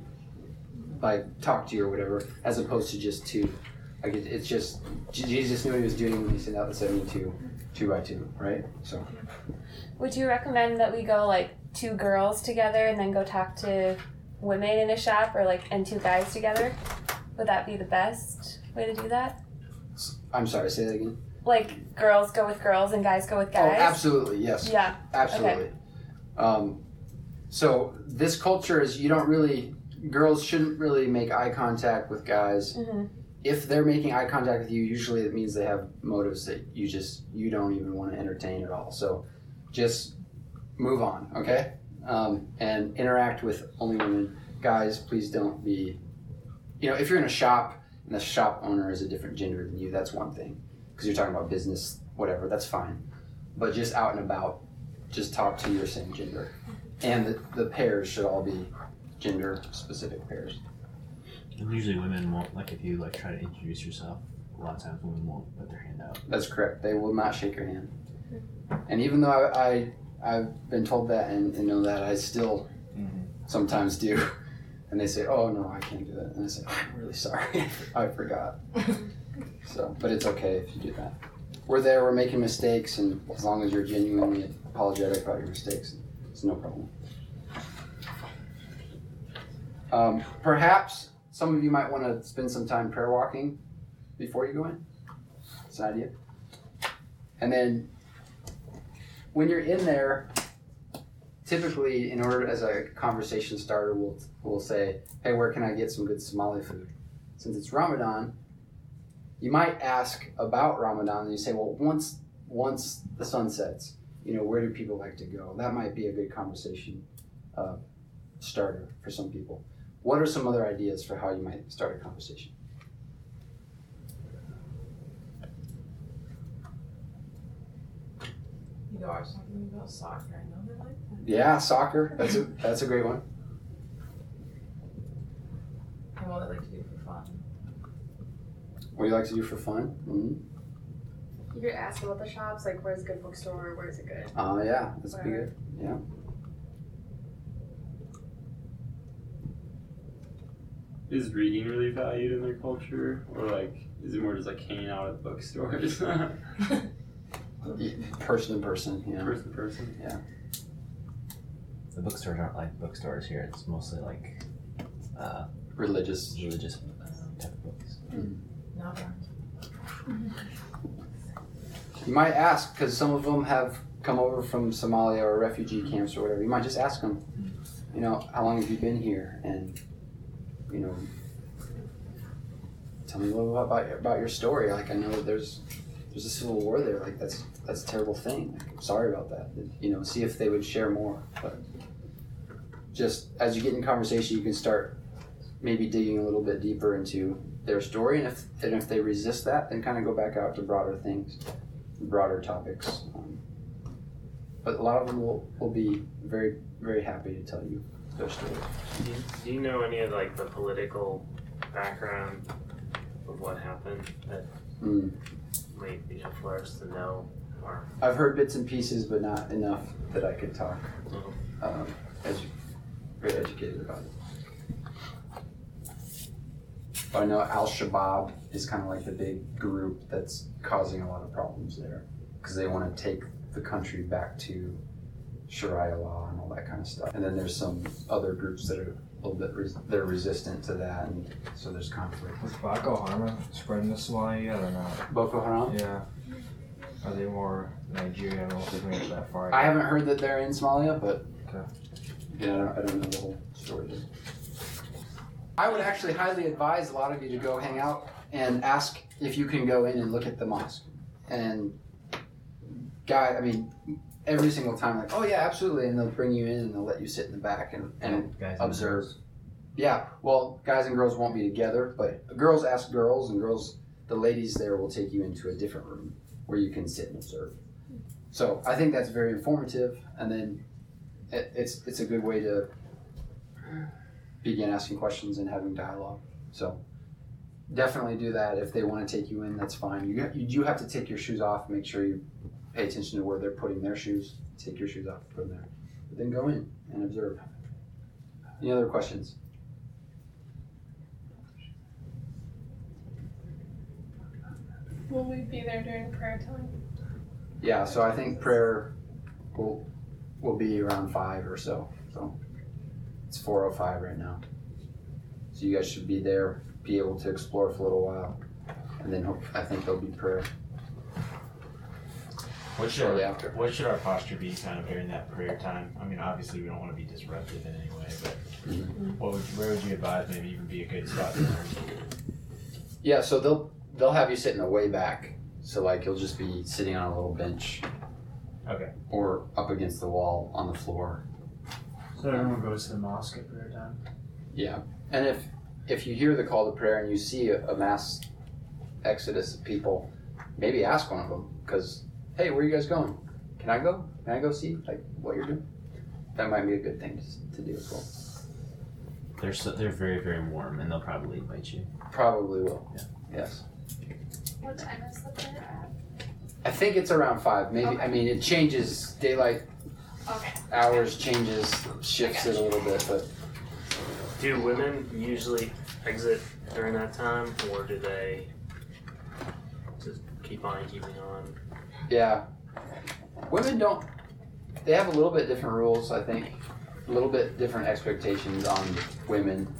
like talk to you or whatever as opposed to just two. Like it, it's just Jesus knew what he was doing when he sent out the 72 two by two, right? So Would you recommend that we go like two girls together and then go talk to women in a shop or like and two guys together? Would that be the best way to do that? I'm sorry, say that again. Like girls go with girls and guys go with guys. Oh, guys? absolutely, yes. Yeah. Absolutely. Um, so this culture is you don't really girls shouldn't really make eye contact with guys. hmm If they're making eye contact with you, usually it means they have motives that you just you don't even want to entertain at all. So just move on, okay? Um, and interact with only women. Guys, please don't be. You know, if you're in a shop and the shop owner is a different gender than you, that's one thing because you're talking about business, whatever. That's fine. But just out and about, just talk to your same gender. And the, the pairs should all be gender specific pairs. And usually women won't like if you like try to introduce yourself. A lot of times women won't put their hand out. That's correct. They will not shake your hand. And even though I, I I've been told that and, and know that, I still sometimes do. And they say, "Oh no, I can't do that." And I say, oh, "I'm really sorry. I forgot." so, but it's okay if you do that. We're there. We're making mistakes, and as long as you're genuinely apologetic about your mistakes, it's no problem. Um, perhaps some of you might want to spend some time prayer walking before you go in. It's an idea. And then when you're in there, typically, in order as a conversation starter, we'll we'll say, "Hey, where can I get some good Somali food?" Since it's Ramadan, you might ask about Ramadan, and you say, "Well, once once the sun sets, you know, where do people like to go?" That might be a good conversation uh, starter for some people. What are some other ideas for how you might start a conversation? You are talking about soccer. I know they like that. Yeah, soccer. That's a that's a great one. I like to do for fun. What do you like to do for fun? hmm You could ask about the shops, like where's a good bookstore, where's it good. Oh yeah, that's be good. Yeah. Is reading really valued in their culture, or like is it more just like hanging out at bookstores? Yeah, Person to person. Yeah. Person to person. Yeah. The bookstores aren't like bookstores here. It's mostly like uh, Religious. religious uh, type of books. Not You might ask because some of them have come over from Somalia or refugee camps or whatever. You might just ask them, you know, how long have you been here, and you know, tell me a little about about your story. Like I know there's there's a civil war there. Like that's that's a terrible thing. Like, I'm sorry about that. You know, see if they would share more. But just as you get in conversation, you can start maybe digging a little bit deeper into their story, and if and if they resist that, then kind of go back out to broader things, broader topics. Um, but a lot of them will, will be very very happy to tell you their story. Do you, do you know any of like the political background of what happened that Mm. might be helpful for us to know? I've heard bits and pieces, but not enough that I could talk um, edu- very educated about it. But I know Al Shabaab is kind of like the big group that's causing a lot of problems there because they want to take the country back to Sharia law and all that kind of stuff. And then there's some other groups that are a little bit res- they're resistant to that, and so there's conflict. Is Boko Haram spreading to Somalia yet or not? Boko Haram. Yeah. Are they more Nigerian I don't know if they made it that far. I haven't heard that they're in Somalia, but Okay. yeah, I don't, I don't know the whole story. There. I would actually highly advise a lot of you to go hang out and ask if you can go in and look at the mosque. And guy, I mean, every single time, like, oh yeah, absolutely, and they'll bring you in and they'll let you sit in the back and, and Guys observe. girls. Yeah, well, guys and girls won't be together, but girls ask girls, and girls, the ladies there will take you into a different room where you can sit and observe. So I think that's very informative, and then it, it's it's a good way to begin asking questions and having dialogue. So definitely do that. If they want to take you in, that's fine. You you do have to take your shoes off. Make sure you pay attention to where they're putting their shoes. Take your shoes off, put them there, but then go in and observe. Any other questions? Will we be there during prayer time? Yeah, so I think prayer will will be around five or so. So it's four oh five right now. So you guys should be there, be able to explore for a little while, and then hope, I think there'll be prayer. What should, Shortly our, after. what should our posture be kind of during that prayer time? I mean, obviously we don't want to be disruptive in any way, but Mhm. what would, where would you advise maybe even be a good spot to learn? Yeah, so they'll they'll have you sit in the way back. So like you'll just be sitting on a little bench. Okay. Or up against the wall on the floor. So everyone goes to the mosque at prayer time? Yeah, and if if you hear the call to prayer and you see a, a mass exodus of people, maybe ask one of them because hey, where are you guys going? Can I go? Can I go see like what you're doing? That might be a good thing to, to do as well. They're so, they're very very warm, and they'll probably invite you. Probably will. Yeah. Yes. What time is the prayer at? I think it's around five. Maybe I mean it changes daylight Okay. hours changes shifts it a little bit, but do women usually exit during that time, or do they just keep on keeping on? Yeah. Women don't. They have a little bit different rules, I think. A little bit different expectations on women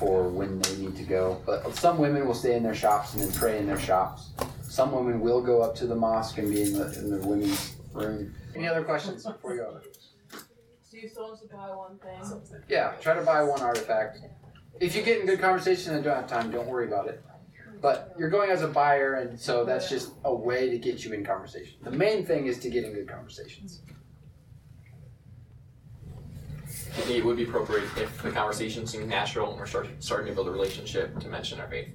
for when they need to go. But some women will stay in their shops and then pray in their shops. Some women will go up to the mosque and be in the, in the women's room. Any other questions before we go? So you still want to buy one thing? Yeah, try to buy one artifact. If you get in good conversation and don't have time, don't worry about it. But you're going as a buyer, and so that's just a way to get you in conversation. The main thing is to get in good conversations. I think it would be appropriate if the conversation seems natural and we're start, starting to build a relationship to mention our faith.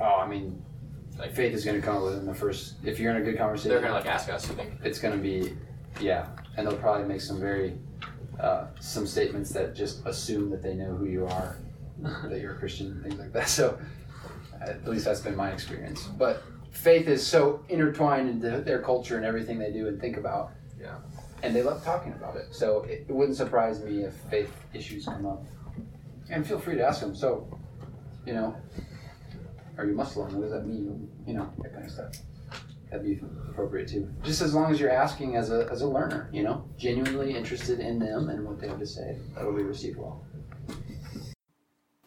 Oh, I mean, like faith is going to come within the first. If you're in a good conversation, They're gonna like ask us, you think? it's going to be, yeah, and they'll probably make some very, uh, some statements that just assume that they know who you are, that you're a Christian and things like that. So, at least that's been my experience. But faith is so intertwined into their culture and everything they do and think about. Yeah. And they love talking about it. So it, it wouldn't surprise me if faith issues come up. And feel free to ask them. So, you know, are you Muslim? What does that mean? You know, that kind of stuff. That'd be appropriate too. Just as long as you're asking as a, as a learner, you know, genuinely interested in them and what they have to say, that'll be received well.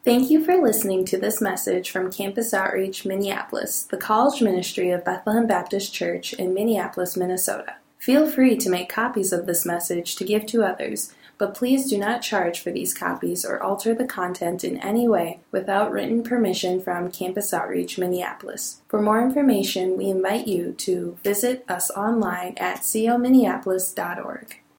Thank you for listening to this message from Campus Outreach Minneapolis, the college ministry of Bethlehem Baptist Church in Minneapolis, Minnesota. Feel free to make copies of this message to give to others, but please do not charge for these copies or alter the content in any way without written permission from Campus Outreach Minneapolis. For more information, we invite you to visit us online at cominneapolis.org.